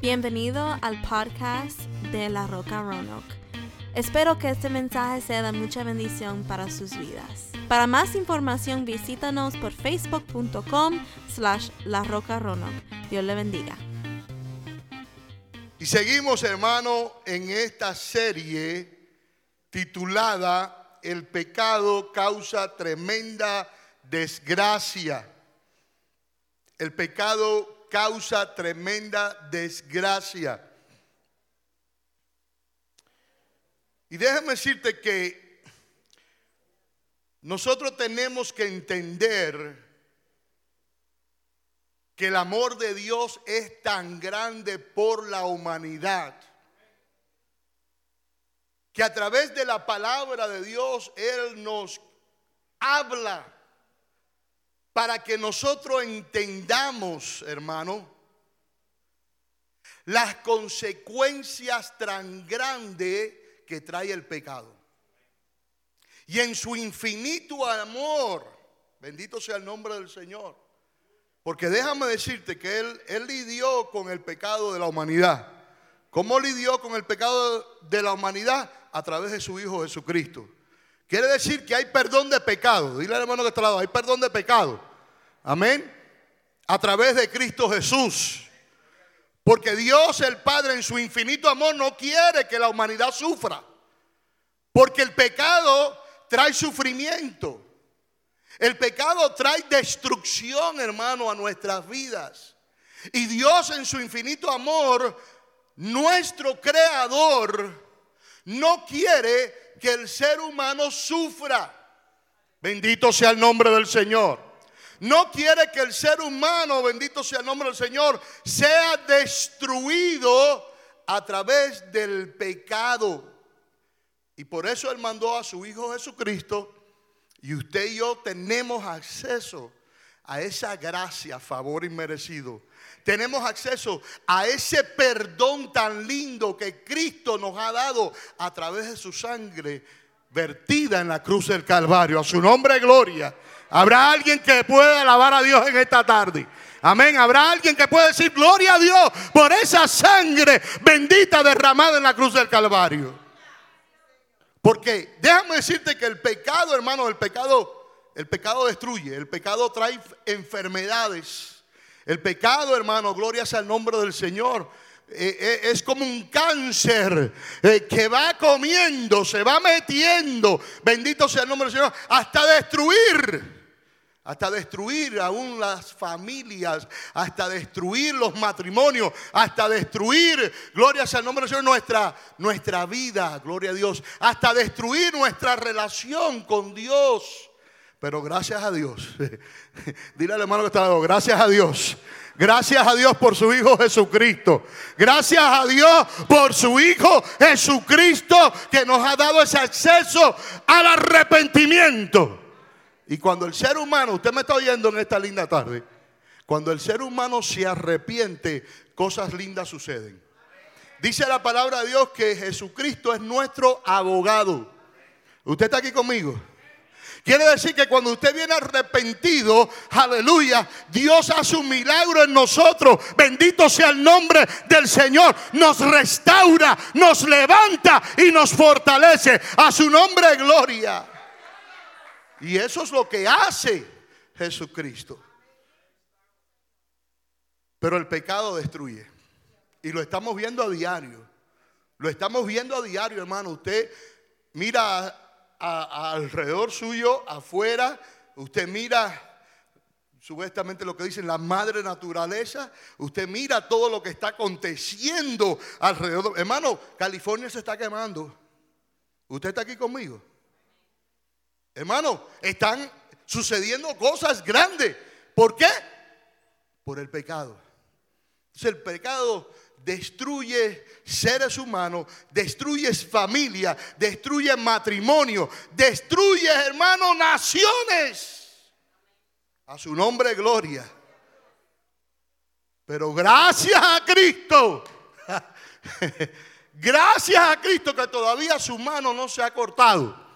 Bienvenido al podcast de La Roca Roanoke. Espero que este mensaje sea de mucha bendición para sus vidas. Para más información visítanos por facebook.com slash La Roca Roanoke. Dios le bendiga. Y seguimos, hermano, en esta serie titulada El pecado causa tremenda desgracia. El pecado causa tremenda desgracia. Y déjame decirte que nosotros tenemos que entender que el amor de Dios es tan grande por la humanidad, que a través de la palabra de Dios Él nos habla para que nosotros entendamos, hermano, las consecuencias tan grandes que trae el pecado. Y en su infinito amor, bendito sea el nombre del Señor, porque déjame decirte que Él, él lidió con el pecado de la humanidad. ¿Cómo lidió con el pecado de la humanidad? A través de su Hijo Jesucristo. Quiere decir que hay perdón de pecado. Dile al hermano que está al lado, hay perdón de pecado. Amén. A través de Cristo Jesús. Porque Dios el Padre en su infinito amor no quiere que la humanidad sufra. Porque el pecado trae sufrimiento. El pecado trae destrucción, hermano, a nuestras vidas. Y Dios en su infinito amor, nuestro creador, no quiere que el ser humano sufra. Bendito sea el nombre del Señor no quiere que el ser humano, bendito sea el nombre del Señor, sea destruido a través del pecado. Y por eso Él mandó a su Hijo Jesucristo y usted y yo tenemos acceso a esa gracia, favor inmerecido. Tenemos acceso a ese perdón tan lindo que Cristo nos ha dado a través de su sangre vertida en la cruz del Calvario. A su nombre, gloria. Habrá alguien que pueda alabar a Dios en esta tarde. Amén. Habrá alguien que pueda decir gloria a Dios por esa sangre bendita derramada en la cruz del Calvario. Porque déjame decirte que el pecado, hermano, el pecado, el pecado destruye, el pecado trae enfermedades. El pecado, hermano, gloria sea el nombre del Señor. Eh, eh, es como un cáncer eh, que va comiendo, se va metiendo, bendito sea el nombre del Señor, hasta destruir hasta destruir aún las familias, hasta destruir los matrimonios, hasta destruir, gloria sea el nombre del Señor, nuestra, nuestra vida, gloria a Dios, hasta destruir nuestra relación con Dios. Pero gracias a Dios, dile al hermano que está lado, gracias a Dios. Gracias a Dios por su Hijo Jesucristo. Gracias a Dios por su Hijo Jesucristo que nos ha dado ese acceso al arrepentimiento. Y cuando el ser humano, usted me está oyendo en esta linda tarde, cuando el ser humano se arrepiente, cosas lindas suceden. Dice la palabra de Dios que Jesucristo es nuestro abogado. ¿Usted está aquí conmigo? Quiere decir que cuando usted viene arrepentido, aleluya, Dios hace un milagro en nosotros. Bendito sea el nombre del Señor. Nos restaura, nos levanta y nos fortalece. A su nombre, gloria. Y eso es lo que hace Jesucristo. Pero el pecado destruye. Y lo estamos viendo a diario. Lo estamos viendo a diario, hermano. Usted mira alrededor suyo, afuera. Usted mira supuestamente lo que dicen la madre naturaleza. Usted mira todo lo que está aconteciendo alrededor. Hermano, California se está quemando. ¿Usted está aquí conmigo? Hermano, están sucediendo cosas grandes. ¿Por qué? Por el pecado. Entonces el pecado destruye seres humanos, destruye familia, destruye matrimonio, destruye, hermano, naciones. A su nombre, gloria. Pero gracias a Cristo, gracias a Cristo que todavía su mano no se ha cortado.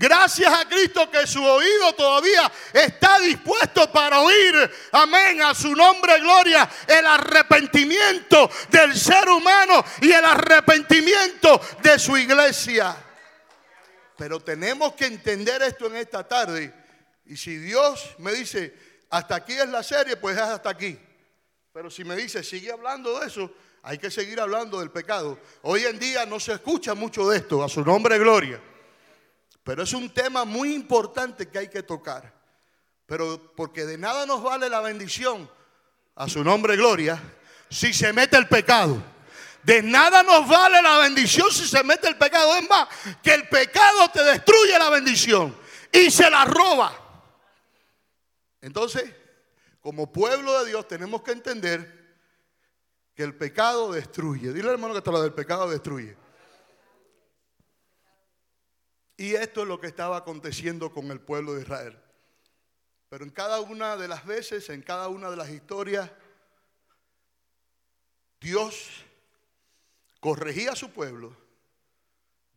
Gracias a Cristo que su oído todavía está dispuesto para oír, amén, a su nombre gloria, el arrepentimiento del ser humano y el arrepentimiento de su iglesia. Pero tenemos que entender esto en esta tarde. Y si Dios me dice, hasta aquí es la serie, pues es hasta aquí. Pero si me dice, sigue hablando de eso, hay que seguir hablando del pecado. Hoy en día no se escucha mucho de esto, a su nombre gloria. Pero es un tema muy importante que hay que tocar. Pero porque de nada nos vale la bendición, a su nombre gloria, si se mete el pecado. De nada nos vale la bendición si se mete el pecado. Es más, que el pecado te destruye la bendición y se la roba. Entonces, como pueblo de Dios tenemos que entender que el pecado destruye. Dile hermano que está lo del pecado destruye. Y esto es lo que estaba aconteciendo con el pueblo de Israel. Pero en cada una de las veces, en cada una de las historias, Dios corregía a su pueblo,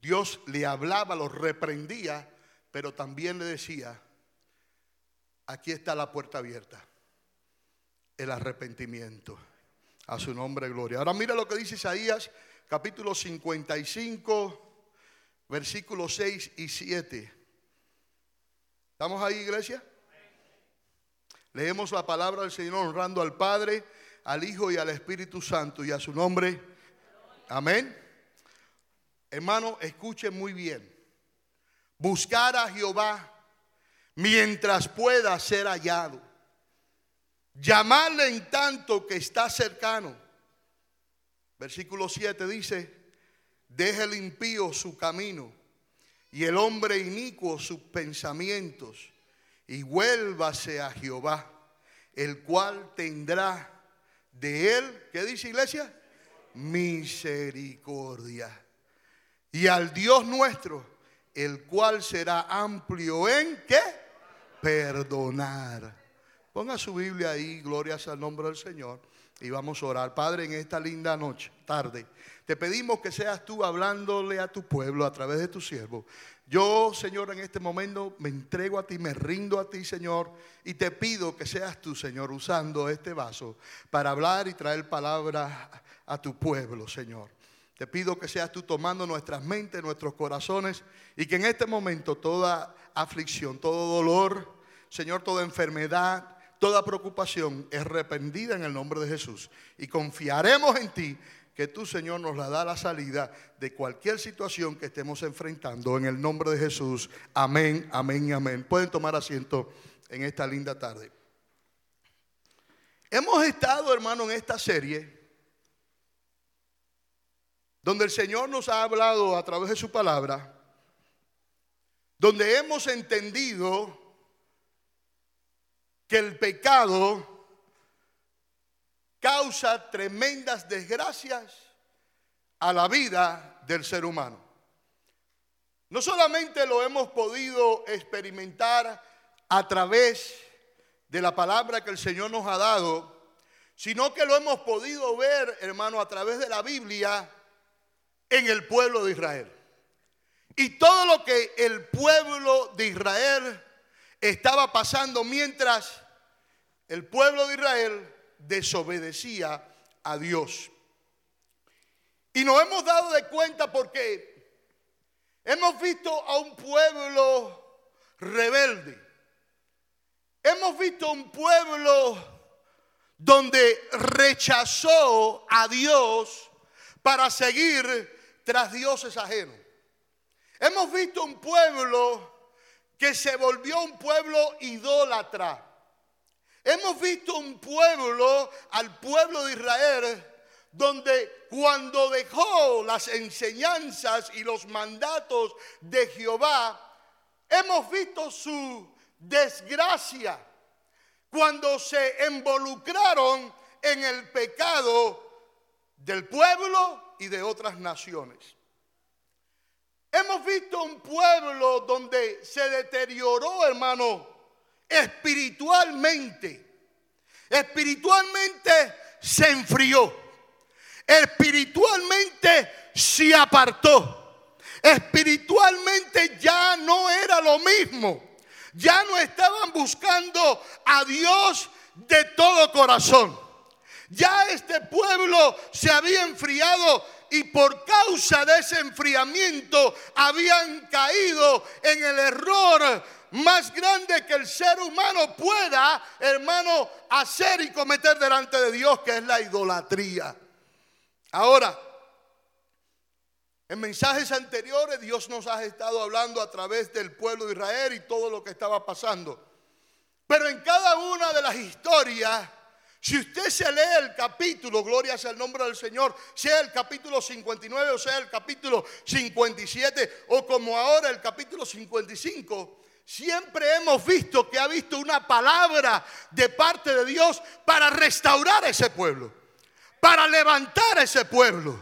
Dios le hablaba, lo reprendía, pero también le decía, aquí está la puerta abierta, el arrepentimiento. A su nombre, gloria. Ahora mira lo que dice Isaías, capítulo 55 versículos 6 y 7. ¿Estamos ahí, iglesia? Leemos la palabra del Señor honrando al Padre, al Hijo y al Espíritu Santo y a su nombre. Amén. Hermano, escuchen muy bien. Buscar a Jehová mientras pueda ser hallado. Llamarle en tanto que está cercano. Versículo 7 dice, Deje el impío su camino y el hombre inicuo sus pensamientos y vuélvase a Jehová, el cual tendrá de él, ¿qué dice iglesia? Misericordia. Y al Dios nuestro, el cual será amplio en qué? Perdonar. Ponga su Biblia ahí, glorias al nombre del Señor. Y vamos a orar. Padre, en esta linda noche, tarde, te pedimos que seas tú hablándole a tu pueblo a través de tu siervo. Yo, Señor, en este momento me entrego a ti, me rindo a ti, Señor, y te pido que seas tú, Señor, usando este vaso para hablar y traer palabras a tu pueblo, Señor. Te pido que seas tú tomando nuestras mentes, nuestros corazones, y que en este momento toda aflicción, todo dolor, Señor, toda enfermedad, toda preocupación es arrepentida en el nombre de Jesús. Y confiaremos en ti que tú, Señor, nos la da la salida de cualquier situación que estemos enfrentando. En el nombre de Jesús. Amén, amén y amén. Pueden tomar asiento en esta linda tarde. Hemos estado, hermano, en esta serie donde el Señor nos ha hablado a través de su palabra, donde hemos entendido que el pecado causa tremendas desgracias a la vida del ser humano. No solamente lo hemos podido experimentar a través de la palabra que el Señor nos ha dado, sino que lo hemos podido ver, hermano, a través de la Biblia en el pueblo de Israel. Y todo lo que el pueblo de Israel estaba pasando mientras el pueblo de Israel desobedecía a Dios. Y nos hemos dado de cuenta porque hemos visto a un pueblo rebelde. Hemos visto un pueblo donde rechazó a Dios para seguir tras dioses ajenos. Hemos visto un pueblo que se volvió un pueblo idólatra. Hemos visto un pueblo, al pueblo de Israel, donde cuando dejó las enseñanzas y los mandatos de Jehová, hemos visto su desgracia cuando se involucraron en el pecado del pueblo y de otras naciones. Hemos visto un pueblo donde se deterioró, hermano, espiritualmente. Espiritualmente se enfrió. Espiritualmente se apartó. Espiritualmente ya no era lo mismo. Ya no estaban buscando a Dios de todo corazón. Ya este pueblo se había enfriado y por causa de ese enfriamiento habían caído en el error más grande que el ser humano pueda, hermano, hacer y cometer delante de Dios, que es la idolatría. Ahora, en mensajes anteriores Dios nos ha estado hablando a través del pueblo de Israel y todo lo que estaba pasando. Pero en cada una de las historias si usted se lee el capítulo, gloria sea el nombre del Señor, sea el capítulo 59 o sea el capítulo 57 o como ahora el capítulo 55, siempre hemos visto que ha visto una palabra de parte de Dios para restaurar ese pueblo, para levantar ese pueblo,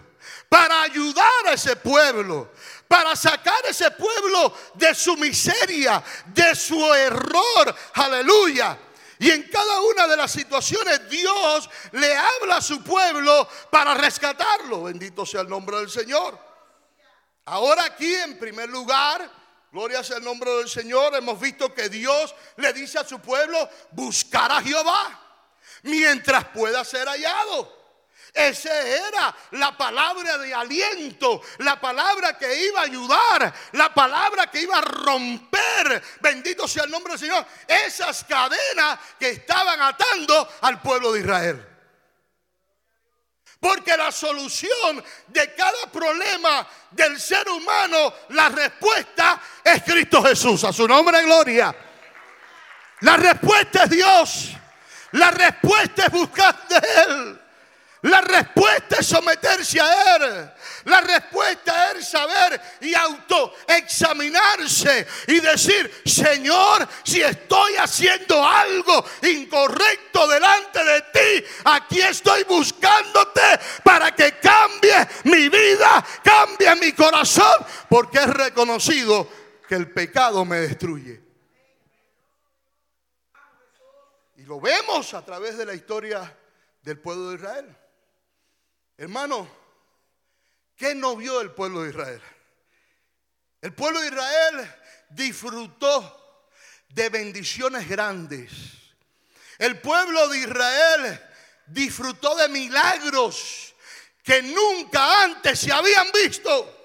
para ayudar a ese pueblo, para sacar ese pueblo de su miseria, de su error. Aleluya y en cada una de las situaciones Dios le habla a su pueblo para rescatarlo. Bendito sea el nombre del Señor. Ahora aquí en primer lugar, gloria sea el nombre del Señor, hemos visto que Dios le dice a su pueblo, buscar a Jehová mientras pueda ser hallado. Esa era la palabra de aliento, la palabra que iba a ayudar, la palabra que iba a romper, bendito sea el nombre del Señor, esas cadenas que estaban atando al pueblo de Israel. Porque la solución de cada problema del ser humano, la respuesta es Cristo Jesús. A su nombre, gloria. La respuesta es Dios. La respuesta es buscar de Él. La respuesta es someterse a Él. La respuesta es saber y autoexaminarse y decir, Señor, si estoy haciendo algo incorrecto delante de ti, aquí estoy buscándote para que cambie mi vida, cambie mi corazón, porque he reconocido que el pecado me destruye. Y lo vemos a través de la historia del pueblo de Israel. Hermano, ¿qué no vio el pueblo de Israel? El pueblo de Israel disfrutó de bendiciones grandes. El pueblo de Israel disfrutó de milagros que nunca antes se habían visto.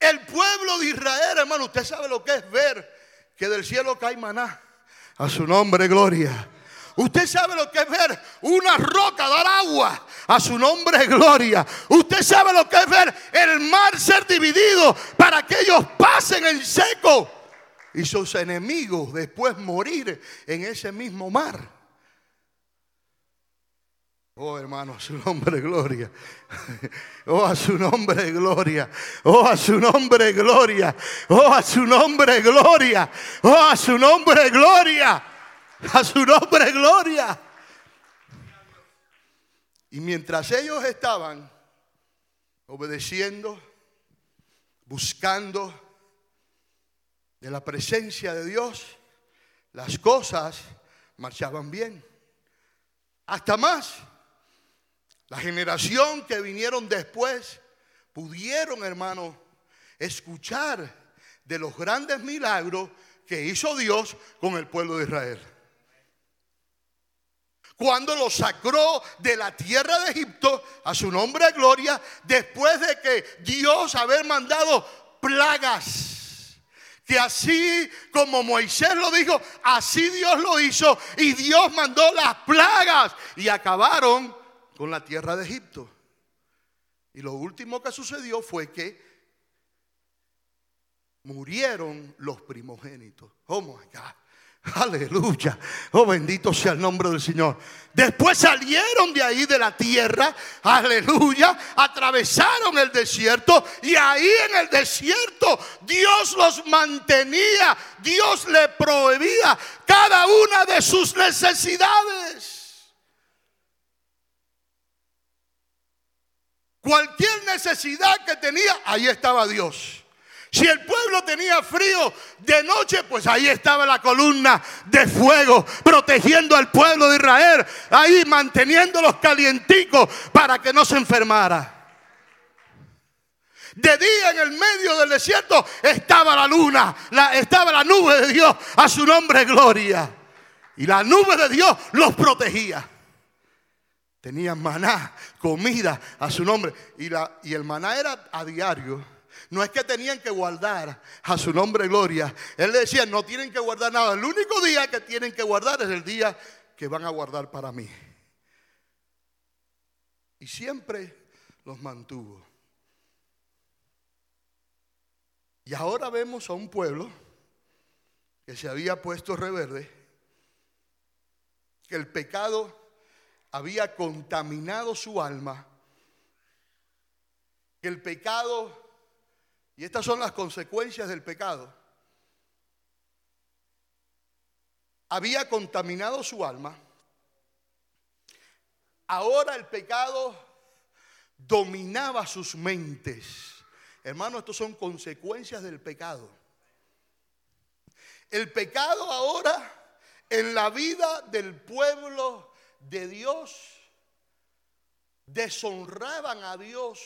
El pueblo de Israel, hermano, usted sabe lo que es ver que del cielo cae maná. A su nombre, gloria. Usted sabe lo que es ver una roca dar agua a su nombre gloria. Usted sabe lo que es ver el mar ser dividido para que ellos pasen en seco y sus enemigos después morir en ese mismo mar. Oh hermano, a su nombre gloria. Oh a su nombre gloria. Oh a su nombre gloria. Oh a su nombre gloria. Oh a su nombre gloria. A su nombre, gloria. Y mientras ellos estaban obedeciendo, buscando de la presencia de Dios, las cosas marchaban bien. Hasta más, la generación que vinieron después pudieron, hermano, escuchar de los grandes milagros que hizo Dios con el pueblo de Israel cuando lo sacó de la tierra de Egipto a su nombre de gloria, después de que Dios haber mandado plagas. Que así como Moisés lo dijo, así Dios lo hizo y Dios mandó las plagas y acabaron con la tierra de Egipto. Y lo último que sucedió fue que murieron los primogénitos. Oh my God. Aleluya. Oh, bendito sea el nombre del Señor. Después salieron de ahí de la tierra. Aleluya. Atravesaron el desierto. Y ahí en el desierto Dios los mantenía. Dios le prohibía cada una de sus necesidades. Cualquier necesidad que tenía, ahí estaba Dios. Si el pueblo tenía frío de noche, pues ahí estaba la columna de fuego protegiendo al pueblo de Israel, ahí manteniéndolos calienticos para que no se enfermara. De día en el medio del desierto estaba la luna, estaba la nube de Dios, a su nombre gloria. Y la nube de Dios los protegía. Tenían maná, comida a su nombre. Y, la, y el maná era a diario. No es que tenían que guardar a su nombre gloria. Él le decía, no tienen que guardar nada. El único día que tienen que guardar es el día que van a guardar para mí. Y siempre los mantuvo. Y ahora vemos a un pueblo que se había puesto reverde, que el pecado había contaminado su alma, que el pecado, y estas son las consecuencias del pecado, había contaminado su alma, ahora el pecado dominaba sus mentes. Hermano, estos son consecuencias del pecado. El pecado ahora en la vida del pueblo de Dios deshonraban a Dios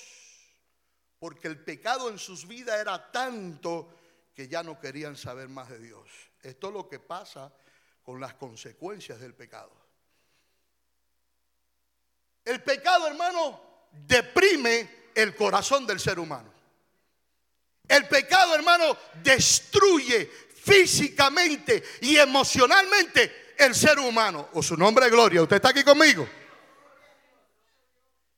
porque el pecado en sus vidas era tanto que ya no querían saber más de Dios. Esto es lo que pasa con las consecuencias del pecado. El pecado, hermano, deprime el corazón del ser humano. El pecado, hermano, destruye físicamente y emocionalmente el ser humano. O su nombre es gloria. ¿Usted está aquí conmigo?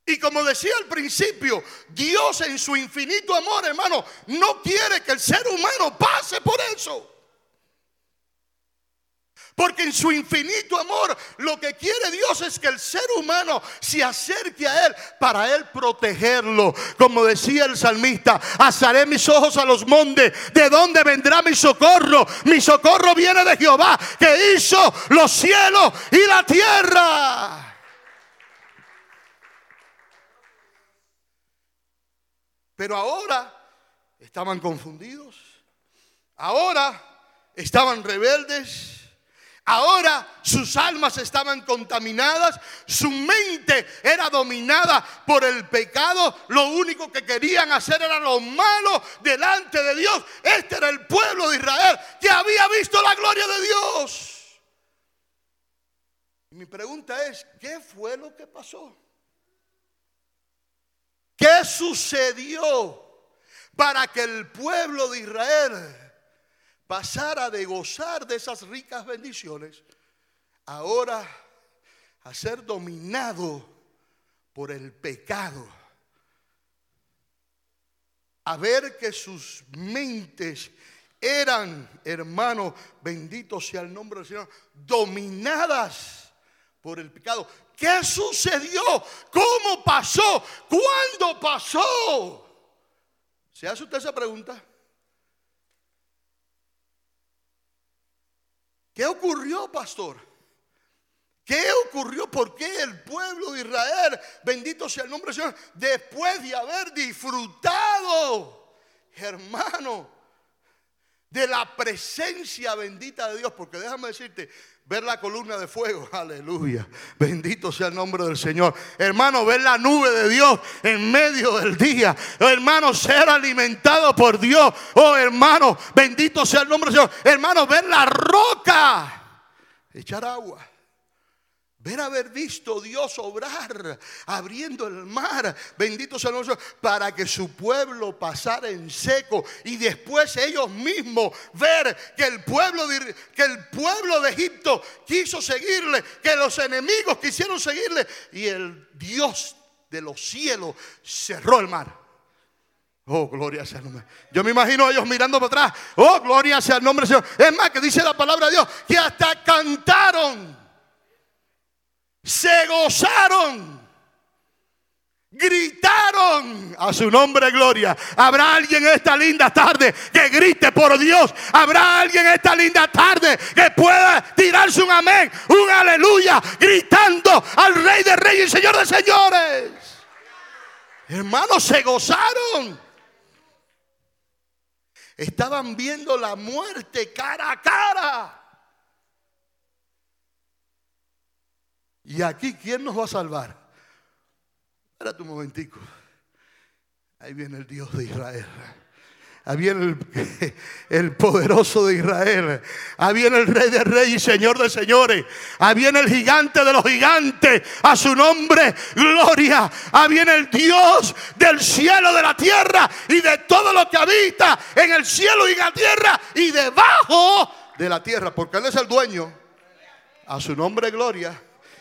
Y como decía al principio, Dios en su infinito amor, hermano, no quiere que el ser humano pase por eso. Porque en su infinito amor lo que quiere Dios es que el ser humano se acerque a Él para Él protegerlo. Como decía el salmista, asaré mis ojos a los montes. ¿De dónde vendrá mi socorro? Mi socorro viene de Jehová que hizo los cielos y la tierra. Pero ahora estaban confundidos. Ahora estaban rebeldes Ahora sus almas estaban contaminadas, su mente era dominada por el pecado, lo único que querían hacer era lo malo delante de Dios. Este era el pueblo de Israel que había visto la gloria de Dios. mi pregunta es, ¿qué fue lo que pasó? ¿Qué sucedió para que el pueblo de Israel pasara de gozar de esas ricas bendiciones, ahora a ser dominado por el pecado. A ver que sus mentes eran, hermano, bendito sea el nombre del Señor, dominadas por el pecado. ¿Qué sucedió? ¿Cómo pasó? ¿Cuándo pasó? ¿Se hace usted esa pregunta? ¿Qué ocurrió, pastor? ¿Qué ocurrió? ¿Por qué el pueblo de Israel, bendito sea el nombre del Señor, después de haber disfrutado, hermano, de la presencia bendita de Dios? Porque déjame decirte, ver la columna de fuego, aleluya, bendito sea el nombre del Señor. Hermano, ver la nube de Dios en medio del día. Hermano, ser alimentado por Dios. Oh, hermano, bendito sea el nombre del Señor. Hermano, ver la roca, echar agua. Haber visto Dios obrar, abriendo el mar, bendito sea Dios, para que su pueblo pasara en seco y después ellos mismos ver que el pueblo de, que el pueblo de Egipto quiso seguirle, que los enemigos quisieron seguirle y el Dios de los cielos cerró el mar. Oh, gloria sea el nombre. Yo me imagino a ellos mirando para atrás. Oh, gloria sea el nombre del Señor. Es más, que dice la palabra de Dios que hasta cantaron se gozaron, gritaron a su nombre gloria. Habrá alguien esta linda tarde que grite por Dios. Habrá alguien esta linda tarde que pueda tirarse un amén, un aleluya, gritando al Rey de Reyes y Señor de Señores. Hermanos, se gozaron. Estaban viendo la muerte cara a cara. Y aquí, ¿quién nos va a salvar? Espérate un momentico. Ahí viene el Dios de Israel. Ahí viene el, el, poderoso de Israel. Ahí viene el rey de reyes y señor de señores. Ahí viene el gigante de los gigantes. A su nombre, gloria. Ahí viene el Dios del cielo, de la tierra y de todo lo que habita en el cielo y en la tierra y debajo de la tierra. Porque Él es el dueño. A su nombre, gloria.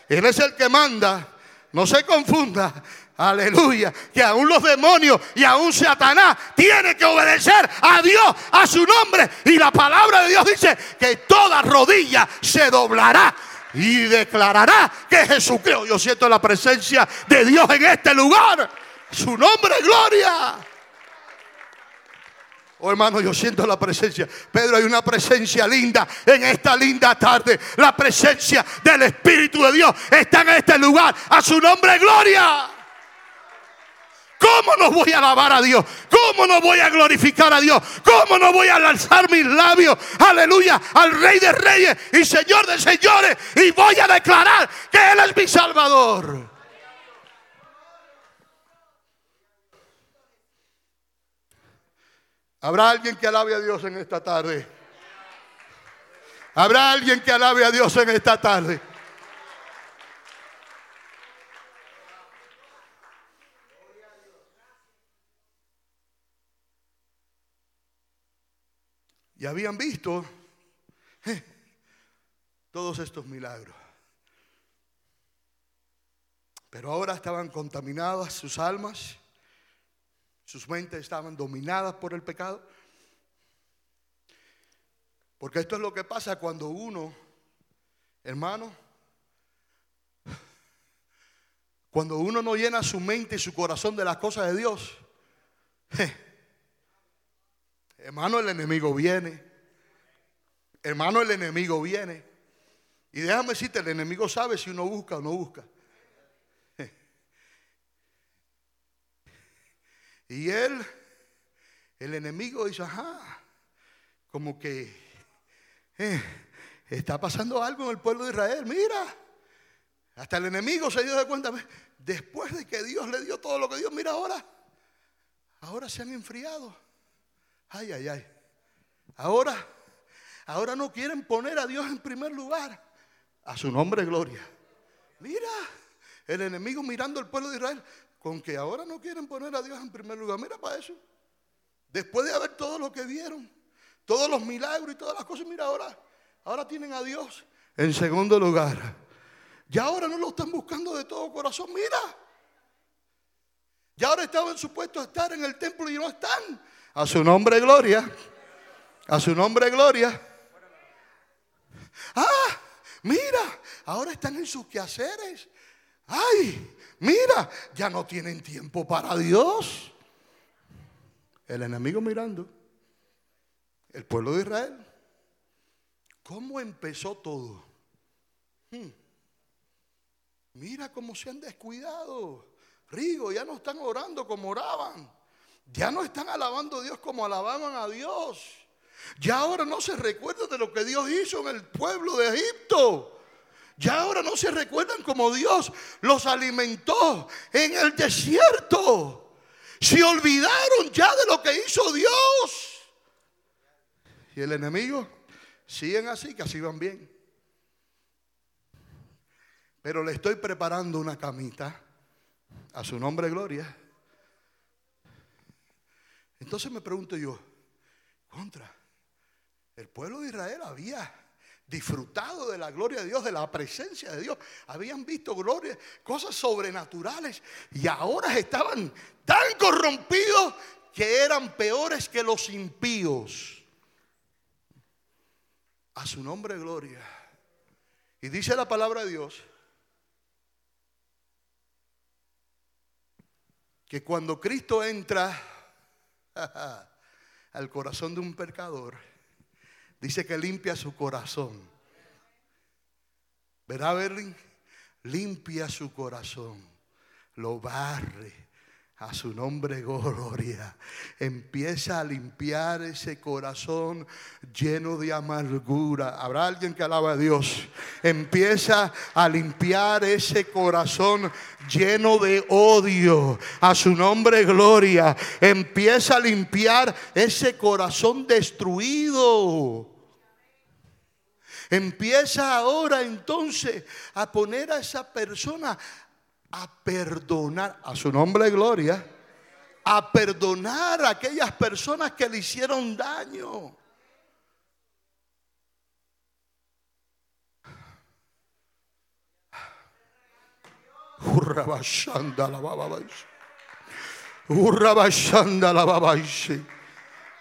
Él es el que manda. No se confunda. Aleluya. Que aún los demonios y aún Satanás tienen que obedecer a Dios, a su nombre. Y la palabra de Dios dice que toda rodilla se doblará y declarará que Jesucristo. Yo siento la presencia de Dios en este lugar. Su nombre, gloria. Oh hermano, yo siento la presencia. Pedro, hay una presencia linda en esta linda tarde. La presencia del Espíritu de Dios está en este lugar. A su nombre, gloria. ¿Cómo no voy a alabar a Dios? ¿Cómo no voy a glorificar a Dios? ¿Cómo no voy a lanzar mis labios? Aleluya, al Rey de Reyes y Señor de Señores. Y voy a declarar que Él es mi Salvador. ¿Habrá alguien que alabe a Dios en esta tarde? ¿Habrá alguien que alabe a Dios en esta tarde? Y habían visto todos estos milagros. Pero ahora estaban contaminadas sus almas, sus mentes estaban dominadas por el pecado. Porque esto es lo que pasa cuando uno, hermano, cuando uno no llena su mente y su corazón de las cosas de Dios. Hermano, el enemigo viene. Hermano, el enemigo viene. Y déjame decirte, el enemigo sabe si uno busca o no busca. Y él, el enemigo dice, ajá, como que eh, está pasando algo en el pueblo de Israel. Mira, hasta el enemigo se dio de cuenta. Después de que Dios le dio todo lo que Dios, mira ahora, ahora se han enfriado. Ay, ay, ay. Ahora, ahora no quieren poner a Dios en primer lugar. A su nombre, gloria. Mira, el enemigo mirando al pueblo de Israel, con que ahora no quieren poner a Dios en primer lugar. Mira para eso. Después de haber todo lo que vieron, todos los milagros y todas las cosas, mira ahora, ahora tienen a Dios en segundo lugar. Ya ahora no lo están buscando de todo corazón, mira. Ya ahora estaban supuestos a estar en el templo y no están. A su nombre, gloria. A su nombre, gloria. Ah, mira, ahora están en sus quehaceres. Ay, mira, ya no tienen tiempo para Dios. El enemigo mirando. El pueblo de Israel. ¿Cómo empezó todo? Hmm. Mira cómo se han descuidado. Rigo, ya no están orando como oraban. Ya no están alabando a Dios como alababan a Dios. Ya ahora no se recuerdan de lo que Dios hizo en el pueblo de Egipto. Ya ahora no se recuerdan como Dios los alimentó en el desierto. Se olvidaron ya de lo que hizo Dios. Y el enemigo siguen así, que así van bien. Pero le estoy preparando una camita a su nombre gloria entonces me pregunto yo, contra, el pueblo de Israel había disfrutado de la gloria de Dios, de la presencia de Dios, habían visto gloria, cosas sobrenaturales y ahora estaban tan corrompidos que eran peores que los impíos. A su nombre gloria. Y dice la palabra de Dios que cuando Cristo entra al corazón de un pecador, dice que limpia su corazón. ¿Verdad, Berlin? Limpia su corazón, lo barre. A su nombre, gloria. Empieza a limpiar ese corazón lleno de amargura. Habrá alguien que alaba a Dios. Empieza a limpiar ese corazón lleno de odio. A su nombre, gloria. Empieza a limpiar ese corazón destruido. Empieza ahora entonces a poner a esa persona a perdonar, a su nombre de gloria, a perdonar a aquellas personas que le hicieron daño.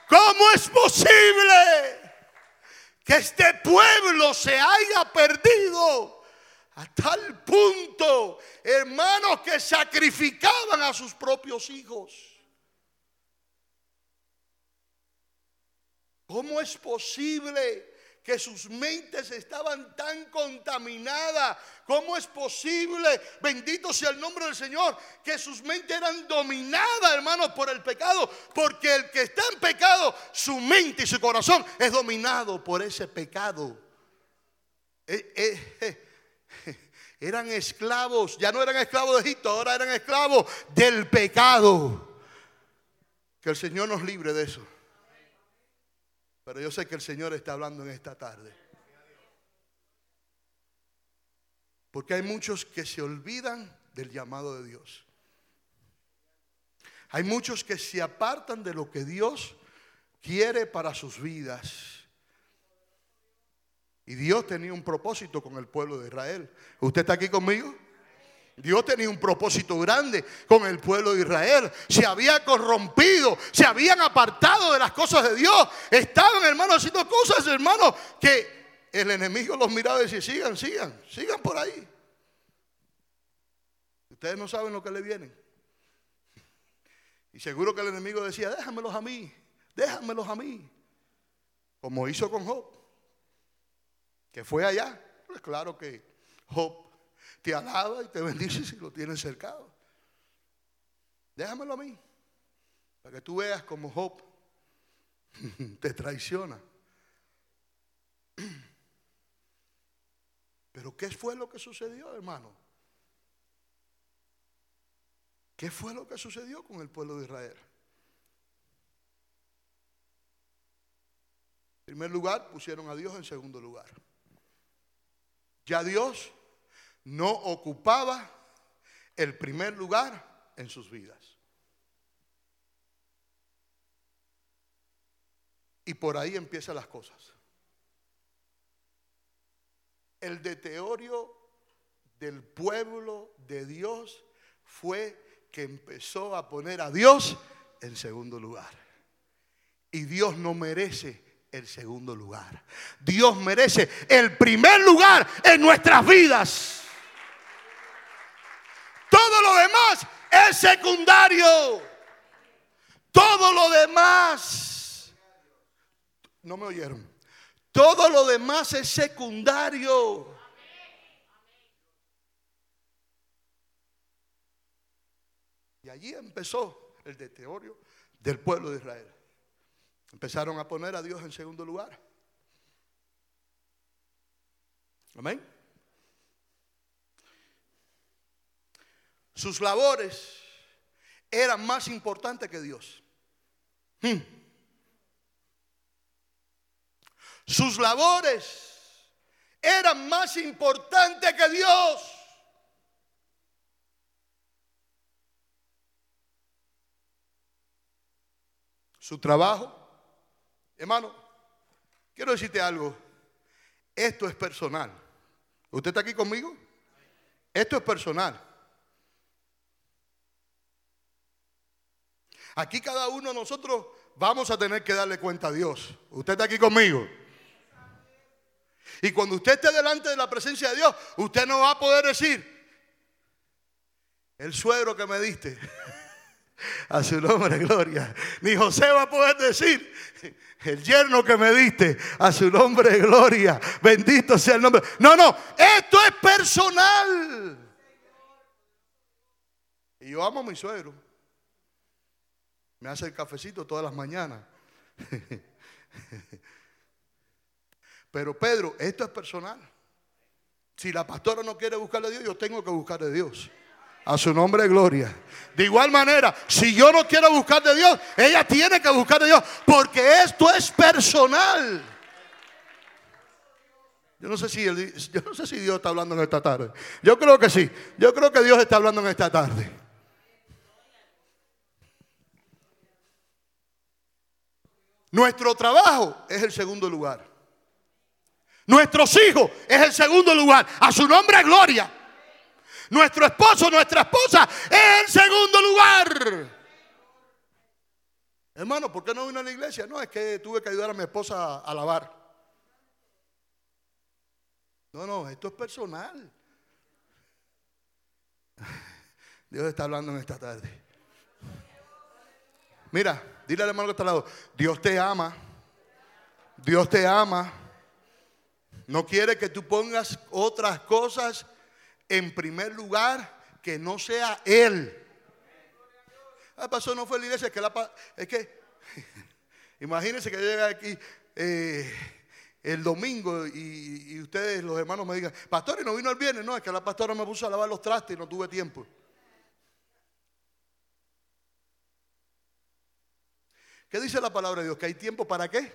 ¿Cómo es posible que este pueblo se haya perdido? A tal punto, hermanos, que sacrificaban a sus propios hijos. ¿Cómo es posible que sus mentes estaban tan contaminadas? ¿Cómo es posible, bendito sea el nombre del Señor, que sus mentes eran dominadas, hermanos, por el pecado? Porque el que está en pecado, su mente y su corazón es dominado por ese pecado. Eh, eh, eh, eran esclavos, ya no eran esclavos de Egipto, ahora eran esclavos del pecado. Que el Señor nos libre de eso. Pero yo sé que el Señor está hablando en esta tarde. Porque hay muchos que se olvidan del llamado de Dios. Hay muchos que se apartan de lo que Dios quiere para sus vidas. Y Dios tenía un propósito con el pueblo de Israel. ¿Usted está aquí conmigo? Dios tenía un propósito grande con el pueblo de Israel. Se había corrompido, se habían apartado de las cosas de Dios. Estaban, hermanos, haciendo cosas, hermanos, que el enemigo los miraba y decía, sigan, sigan, sigan por ahí. Ustedes no saben lo que le vienen. Y seguro que el enemigo decía, déjamelos a mí, déjamelos a mí. Como hizo con Job que fue allá, pues claro que Job te alaba y te bendice si lo tienes cercado. Déjamelo a mí, para que tú veas cómo Job te traiciona. Pero ¿qué fue lo que sucedió, hermano? ¿Qué fue lo que sucedió con el pueblo de Israel? En primer lugar, pusieron a Dios en segundo lugar. Ya Dios no ocupaba el primer lugar en sus vidas. Y por ahí empiezan las cosas. El deterioro del pueblo de Dios fue que empezó a poner a Dios en segundo lugar. Y Dios no merece el segundo lugar. Dios merece el primer lugar en nuestras vidas. Todo lo demás es secundario. Todo lo demás. No me oyeron. Todo lo demás es secundario. Y allí empezó el deterioro del pueblo de Israel. Empezaron a poner a Dios en segundo lugar. Amén. Sus labores eran más importantes que Dios. Hmm. Sus labores eran más importantes que Dios. Su trabajo Hermano, quiero decirte algo. Esto es personal. ¿Usted está aquí conmigo? Esto es personal. Aquí cada uno de nosotros vamos a tener que darle cuenta a Dios. ¿Usted está aquí conmigo? Y cuando usted esté delante de la presencia de Dios, usted no va a poder decir, el suegro que me diste, a su nombre, gloria. Ni José va a poder decir, el yerno que me diste, a su nombre, gloria. Bendito sea el nombre. No, no, esto es personal. Y yo amo a mi suegro. Me hace el cafecito todas las mañanas. Pero Pedro, esto es personal. Si la pastora no quiere buscarle a Dios, yo tengo que buscar a Dios. A su nombre gloria. De igual manera, si yo no quiero buscar de Dios, ella tiene que buscar de Dios. Porque esto es personal. Yo no, sé si yo no sé si Dios está hablando en esta tarde. Yo creo que sí. Yo creo que Dios está hablando en esta tarde. Nuestro trabajo es el segundo lugar. Nuestros hijos es el segundo lugar. A su nombre gloria. Nuestro esposo, nuestra esposa es el segundo lugar. Hermano, ¿por qué no vino a la iglesia? No, es que tuve que ayudar a mi esposa a lavar. No, no, esto es personal. Dios está hablando en esta tarde. Mira, dile al hermano que está al lado, Dios te ama. Dios te ama. No quiere que tú pongas otras cosas en primer lugar que no sea Él. Ah, pasó, no fue la iglesia, es que, la, es que imagínense que yo llegue aquí eh, el domingo y, ustedes, los hermanos, me digan, pastor, ¿y no vino el viernes? No, es que la pastora me puso a lavar los trastes y no tuve tiempo. ¿Qué dice la palabra de Dios? ¿Que hay tiempo para qué?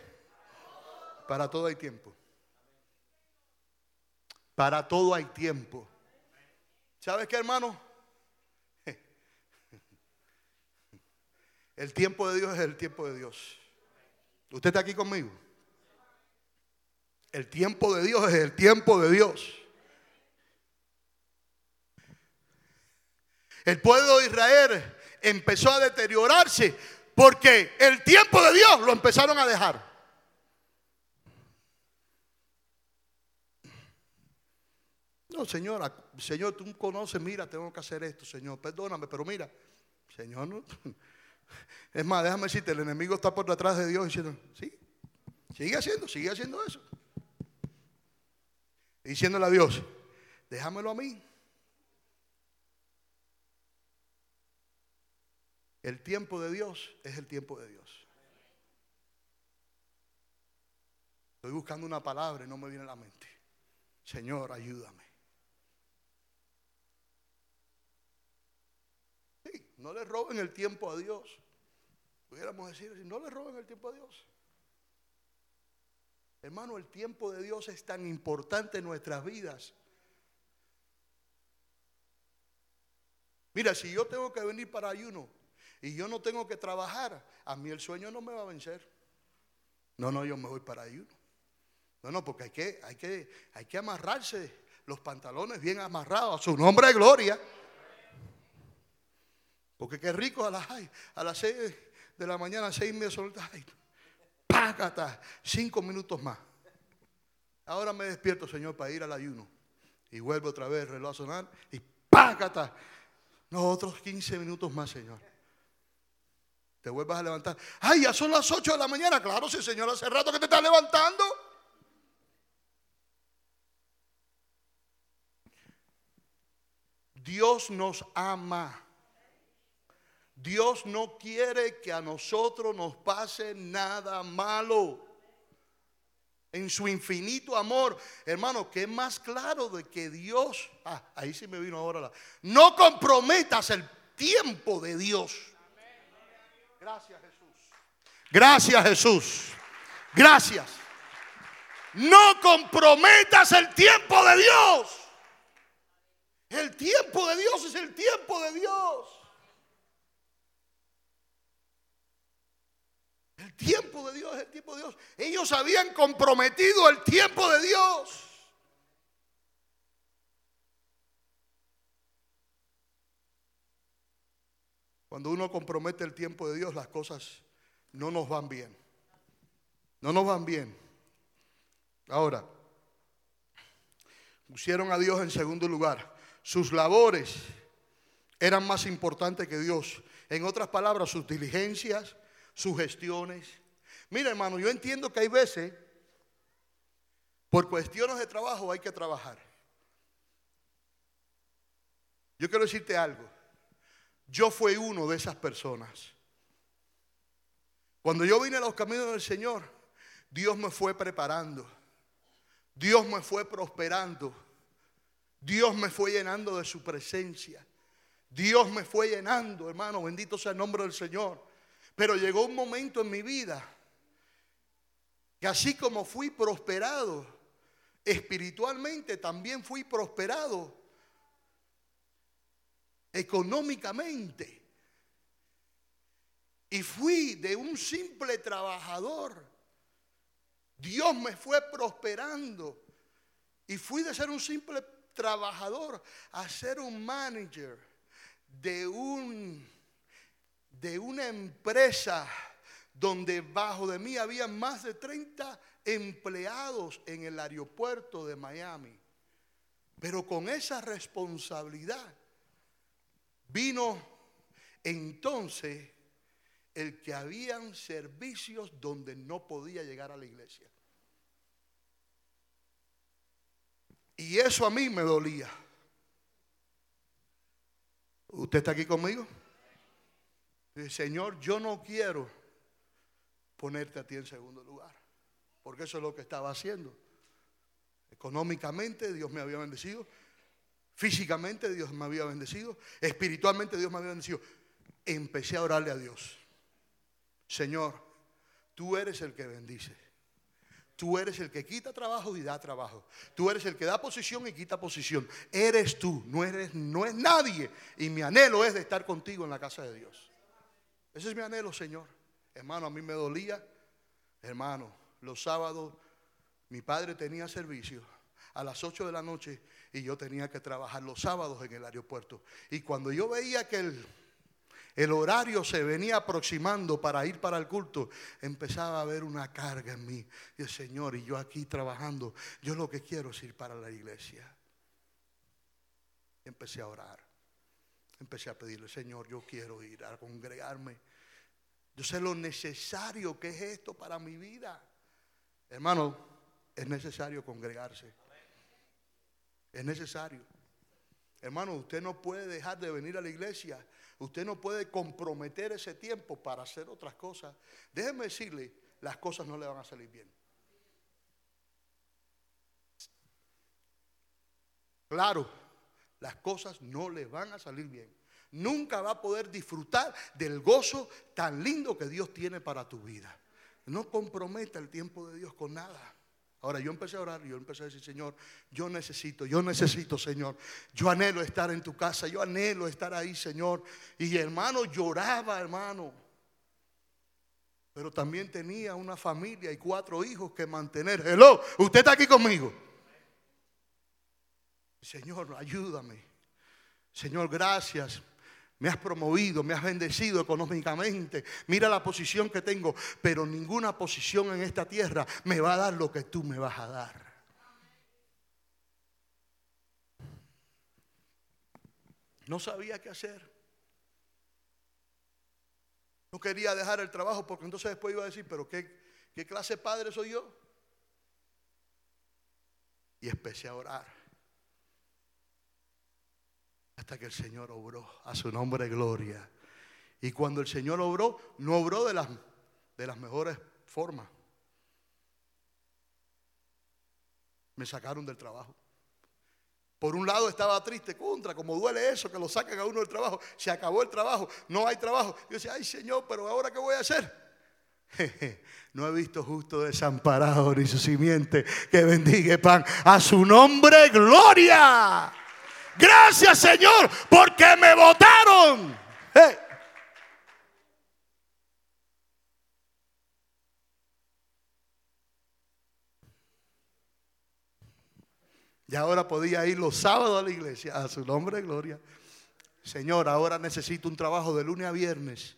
Para todo hay tiempo. Para todo hay tiempo. ¿Sabes qué, hermano? El tiempo de Dios es el tiempo de Dios. ¿Usted está aquí conmigo? El tiempo de Dios es el tiempo de Dios. El pueblo de Israel empezó a deteriorarse porque el tiempo de Dios lo empezaron a dejar. No, señora, Señor, tú conoces, mira, tengo que hacer esto, Señor, perdóname, pero mira, Señor, no. Es más, déjame decirte, el enemigo está por detrás de Dios diciendo, sí, sigue haciendo, sigue haciendo eso. diciéndole a Dios, déjamelo a mí. El tiempo de Dios es el tiempo de Dios. Estoy buscando una palabra y no me viene a la mente. Señor, ayúdame. Sí, no le roben el tiempo a Dios. Pudiéramos decir, no le roben el tiempo a Dios. Hermano, el tiempo de Dios es tan importante en nuestras vidas. Mira, si yo tengo que venir para ayuno, y yo no tengo que trabajar, a mí el sueño no me va a vencer. No, no, yo me voy para ayuno. No, no, porque hay que, hay que, hay que amarrarse los pantalones bien amarrados a su nombre de gloria. Porque qué rico a las, a las seis de la mañana, seis y media ay, págata, cinco minutos más. Ahora me despierto, Señor, para ir al ayuno. Y vuelvo otra vez el reloj a sonar y págata. No, otros 15 minutos más, Señor te vuelvas a levantar. Ay, ya son las 8 de la mañana. Claro, sí, Señor, hace rato que te estás levantando. Dios nos ama. Dios no quiere que a nosotros nos pase nada malo. En su infinito amor, hermano, que es más claro de que Dios, ah, ahí sí me vino ahora la, no comprometas el tiempo de Dios. Gracias Jesús. Gracias Jesús. Gracias. No comprometas el tiempo de Dios. El tiempo de Dios es el tiempo de Dios. El tiempo de Dios el tiempo de Dios. Ellos habían comprometido el tiempo de Dios. Cuando uno compromete el tiempo de Dios, las cosas no nos van bien. No nos van bien. Ahora, pusieron a Dios en segundo lugar. Sus labores eran más importantes que Dios. En otras palabras, sus diligencias, sus gestiones. Mira, hermano, yo entiendo que hay veces, por cuestiones de trabajo, hay que trabajar. Yo quiero decirte algo. Yo fui uno de esas personas. Cuando yo vine a los caminos del Señor, Dios me fue preparando. Dios me fue prosperando. Dios me fue llenando de su presencia. Dios me fue llenando, hermano, bendito sea el nombre del Señor. Pero llegó un momento en mi vida que así como fui prosperado espiritualmente, también fui prosperado económicamente. Y fui de un simple trabajador. Dios me fue prosperando. Y fui de ser un simple trabajador a ser un manager de un de una empresa donde bajo de mí había más de 30 empleados en el aeropuerto de Miami. Pero con esa responsabilidad vino entonces el que habían servicios donde no podía llegar a la iglesia. Y eso a mí me dolía. ¿Usted está aquí conmigo? Señor, yo no quiero ponerte a ti en segundo lugar, porque eso es lo que estaba haciendo. Económicamente Dios me había bendecido, físicamente Dios me había bendecido, espiritualmente Dios me había bendecido. Empecé a orarle a Dios. Señor, tú eres el que bendice. Tú eres el que quita trabajo y da trabajo. Tú eres el que da posición y quita posición. Eres tú, no eres no es nadie y mi anhelo es de estar contigo en la casa de Dios. Ese es mi anhelo, Señor. Hermano, a mí me dolía. Hermano, los sábados mi padre tenía servicio a las 8 de la noche y yo tenía que trabajar los sábados en el aeropuerto. Y cuando yo veía que el, el horario se venía aproximando para ir para el culto, empezaba a haber una carga en mí. Y el Señor, y yo aquí trabajando, yo lo que quiero es ir para la iglesia. Empecé a orar empecé a pedirle, Señor, yo quiero ir a congregarme. Yo sé lo necesario que es esto para mi vida. Hermano, es necesario congregarse. Es necesario. Hermano, usted no puede dejar de venir a la iglesia. Usted no puede comprometer ese tiempo para hacer otras cosas. Déjeme decirle, las cosas no le van a salir bien. Claro, las cosas no le van a salir bien. Nunca va a poder disfrutar del gozo tan lindo que Dios tiene para tu vida. No comprometa el tiempo de Dios con nada. Ahora yo empecé a orar, yo empecé a decir, Señor, yo necesito, yo necesito, Señor. Yo anhelo estar en tu casa, yo anhelo estar ahí, Señor. Y hermano lloraba, hermano. Pero también tenía una familia y cuatro hijos que mantener. Hello, usted está aquí conmigo. Señor, ayúdame. Señor, gracias. Me has promovido, me has bendecido económicamente. Mira la posición que tengo, pero ninguna posición en esta tierra me va a dar lo que tú me vas a dar. No sabía qué hacer. No quería dejar el trabajo porque entonces después iba a decir, pero ¿qué, qué clase de padre soy yo? Y empecé a orar hasta que el Señor obró a su nombre gloria. Y cuando el Señor obró, no obró de las, de las mejores formas. Me sacaron del trabajo. Por un lado estaba triste contra, como duele eso, que lo saquen a uno del trabajo. Se acabó el trabajo, no hay trabajo. Yo decía, ay Señor, pero ahora qué voy a hacer. no he visto justo desamparado ni su simiente que bendiga pan. A su nombre, gloria. Gracias Señor, porque me votaron. Y ahora podía ir los sábados a la iglesia, a su nombre gloria. Señor, ahora necesito un trabajo de lunes a viernes,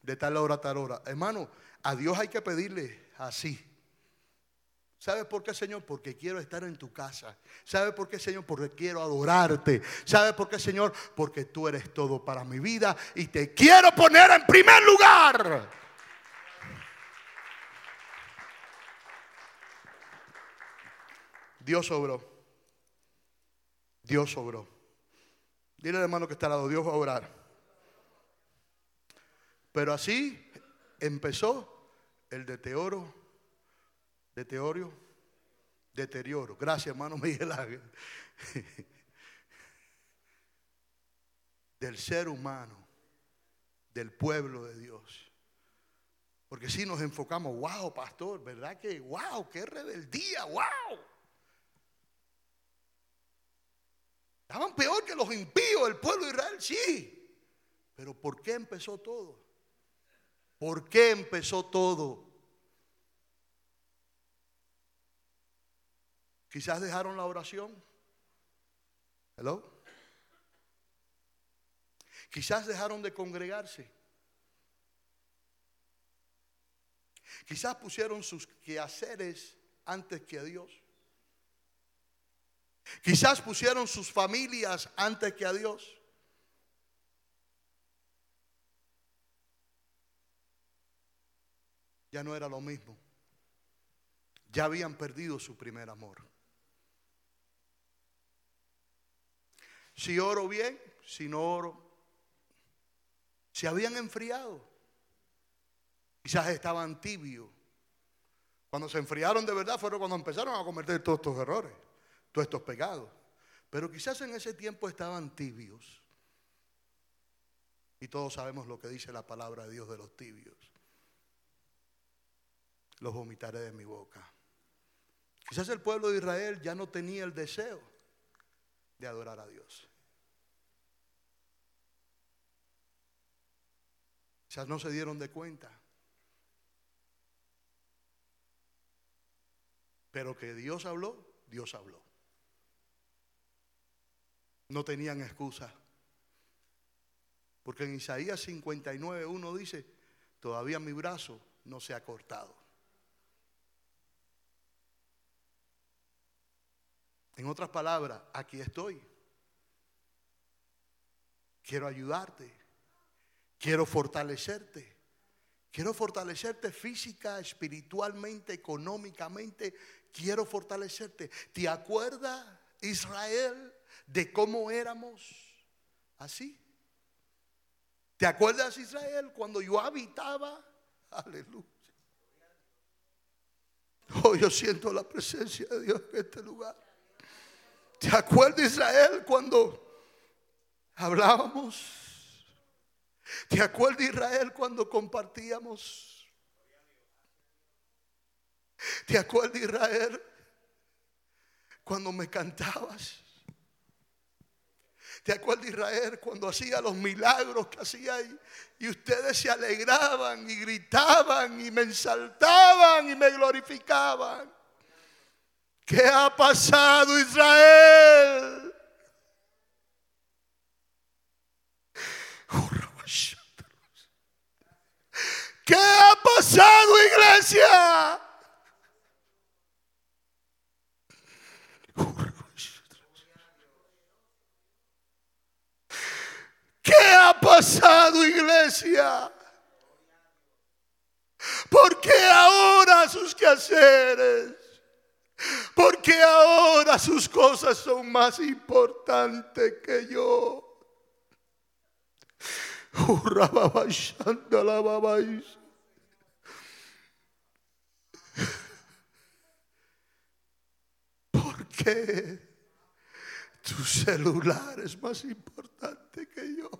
de tal hora a tal hora. Hermano, a Dios hay que pedirle así. ¿Sabes por qué, Señor? Porque quiero estar en tu casa. ¿Sabes por qué, Señor? Porque quiero adorarte. ¿Sabes por qué, Señor? Porque tú eres todo para mi vida y te quiero poner en primer lugar. Dios sobró. Dios sobró. Dile al hermano que está al lado, Dios va a orar. Pero así empezó el deterioro, deterioro, deterioro. Gracias, hermano Miguel Ángel. Del ser humano, del pueblo de Dios. Porque si nos enfocamos, wow, pastor, ¿verdad que, wow, qué rebeldía, wow? Estaban peor que los impíos del pueblo de Israel, sí. Pero ¿por qué empezó todo? ¿Por qué empezó todo? Quizás dejaron la oración. Hello. Quizás dejaron de congregarse. Quizás pusieron sus quehaceres antes que a Dios. Quizás pusieron sus familias antes que a Dios. Ya no era lo mismo. Ya habían perdido su primer amor. Si oro bien, si no oro, se habían enfriado. Quizás estaban tibios. Cuando se enfriaron de verdad fueron cuando empezaron a cometer todos estos errores todos estos pecados. Pero quizás en ese tiempo estaban tibios. Y todos sabemos lo que dice la palabra de Dios de los tibios. Los vomitaré de mi boca. Quizás el pueblo de Israel ya no tenía el deseo de adorar a Dios. No se dieron de cuenta. Pero que Dios habló, Dios habló. No tenían excusa. Porque en Isaías 59, uno dice, todavía mi brazo no se ha cortado. En otras palabras, aquí estoy. Quiero ayudarte. Quiero fortalecerte. Quiero fortalecerte física, espiritualmente, económicamente. Quiero fortalecerte. ¿Te acuerdas, Israel? de cómo éramos así. ¿Te acuerdas, Israel, cuando yo habitaba? Aleluya. Oh, yo siento la presencia de Dios en este lugar. ¿Te acuerdas, Israel, cuando hablábamos? ¿Te acuerdas, Israel, cuando compartíamos? ¿Te acuerdas, Israel, cuando me cantabas? ¿Te acuerdas Israel cuando hacía los milagros que hacía y, y ustedes se alegraban y gritaban y me ensaltaban y me glorificaban? ¿Qué ha pasado Israel? ¿Qué ha pasado iglesia? ¿Qué ha pasado, iglesia? ¿Por qué ahora sus quehaceres? ¿Por qué ahora sus cosas son más importantes que yo? ¿Por qué? Tu celular es más importante que yo.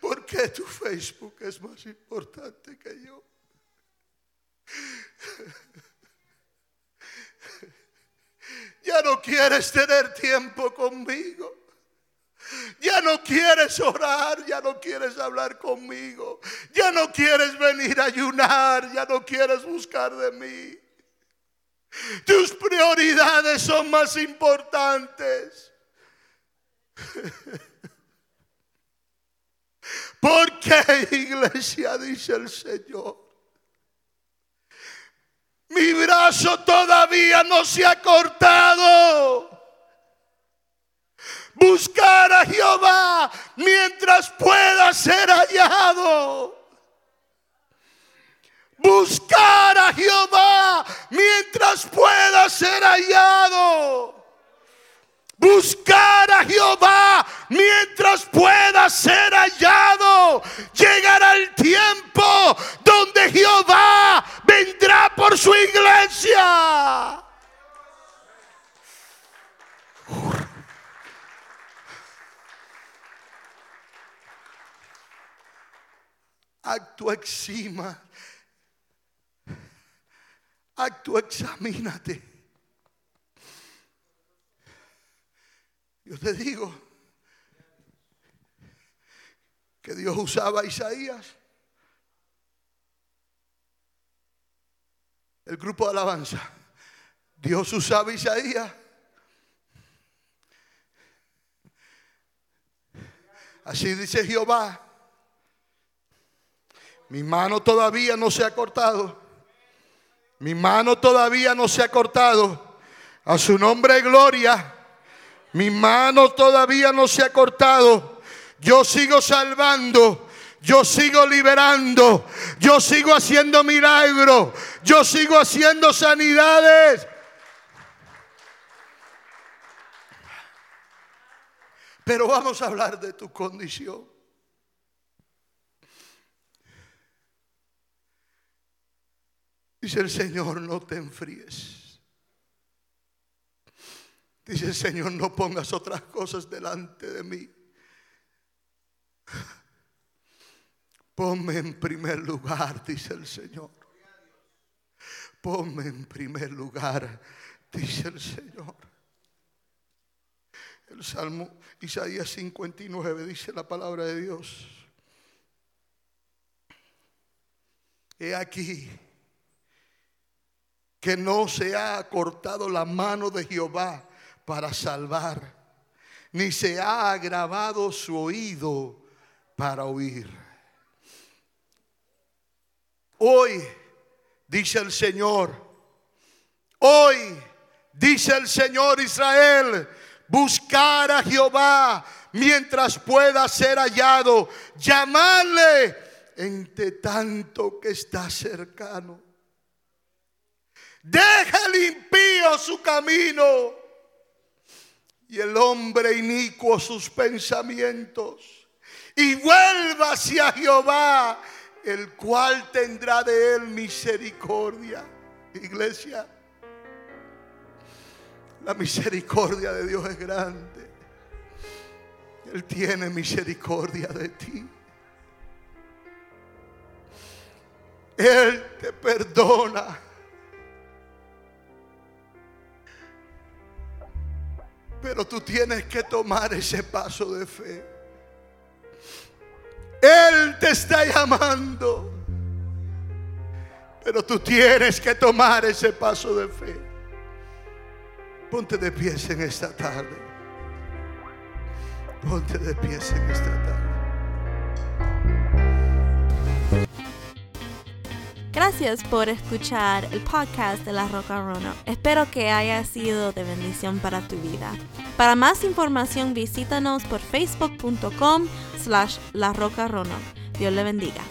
¿Por qué tu Facebook es más importante que yo? Ya no quieres tener tiempo conmigo. Ya no quieres orar, ya no quieres hablar conmigo. Ya no quieres venir a ayunar, ya no quieres buscar de mí. Tus prioridades son más importantes. ¿Por qué, iglesia? Dice el Señor. Mi brazo todavía no se ha cortado. Buscar a Jehová mientras pueda ser hallado buscar a Jehová mientras pueda ser hallado. Buscar a Jehová mientras pueda ser hallado. Llegará el tiempo donde Jehová vendrá por su iglesia. Acto exima. Acto examínate. Yo te digo que Dios usaba a Isaías. El grupo de alabanza. Dios usaba a Isaías. Así dice Jehová. Mi mano todavía no se ha cortado. Mi mano todavía no se ha cortado. A su nombre gloria. Mi mano todavía no se ha cortado. Yo sigo salvando. Yo sigo liberando. Yo sigo haciendo milagros. Yo sigo haciendo sanidades. Pero vamos a hablar de tu condición. Dice el Señor, no te enfríes. Dice el Señor, no pongas otras cosas delante de mí. Ponme en primer lugar, dice el Señor. Ponme en primer lugar, dice el Señor. El Salmo Isaías 59 dice la palabra de Dios. He aquí que no se ha cortado la mano de Jehová para salvar, ni se ha agravado su oído para oír. Hoy, dice el Señor, hoy, dice el Señor Israel, buscar a Jehová mientras pueda ser hallado, llamarle entre tanto que está cercano. Deja el impío su camino y el hombre inicuo sus pensamientos. Y vuelva hacia Jehová, el cual tendrá de él misericordia. Iglesia, la misericordia de Dios es grande. Él tiene misericordia de ti. Él te perdona. Pero tú tienes que tomar ese paso de fe. Él te está llamando. Pero tú tienes que tomar ese paso de fe. Ponte de pies en esta tarde. Ponte de pies en esta tarde. Gracias por escuchar el podcast de La Roca Rono. Espero que haya sido de bendición para tu vida. Para más información visítanos por facebook.com slash La Roca. Dios le bendiga.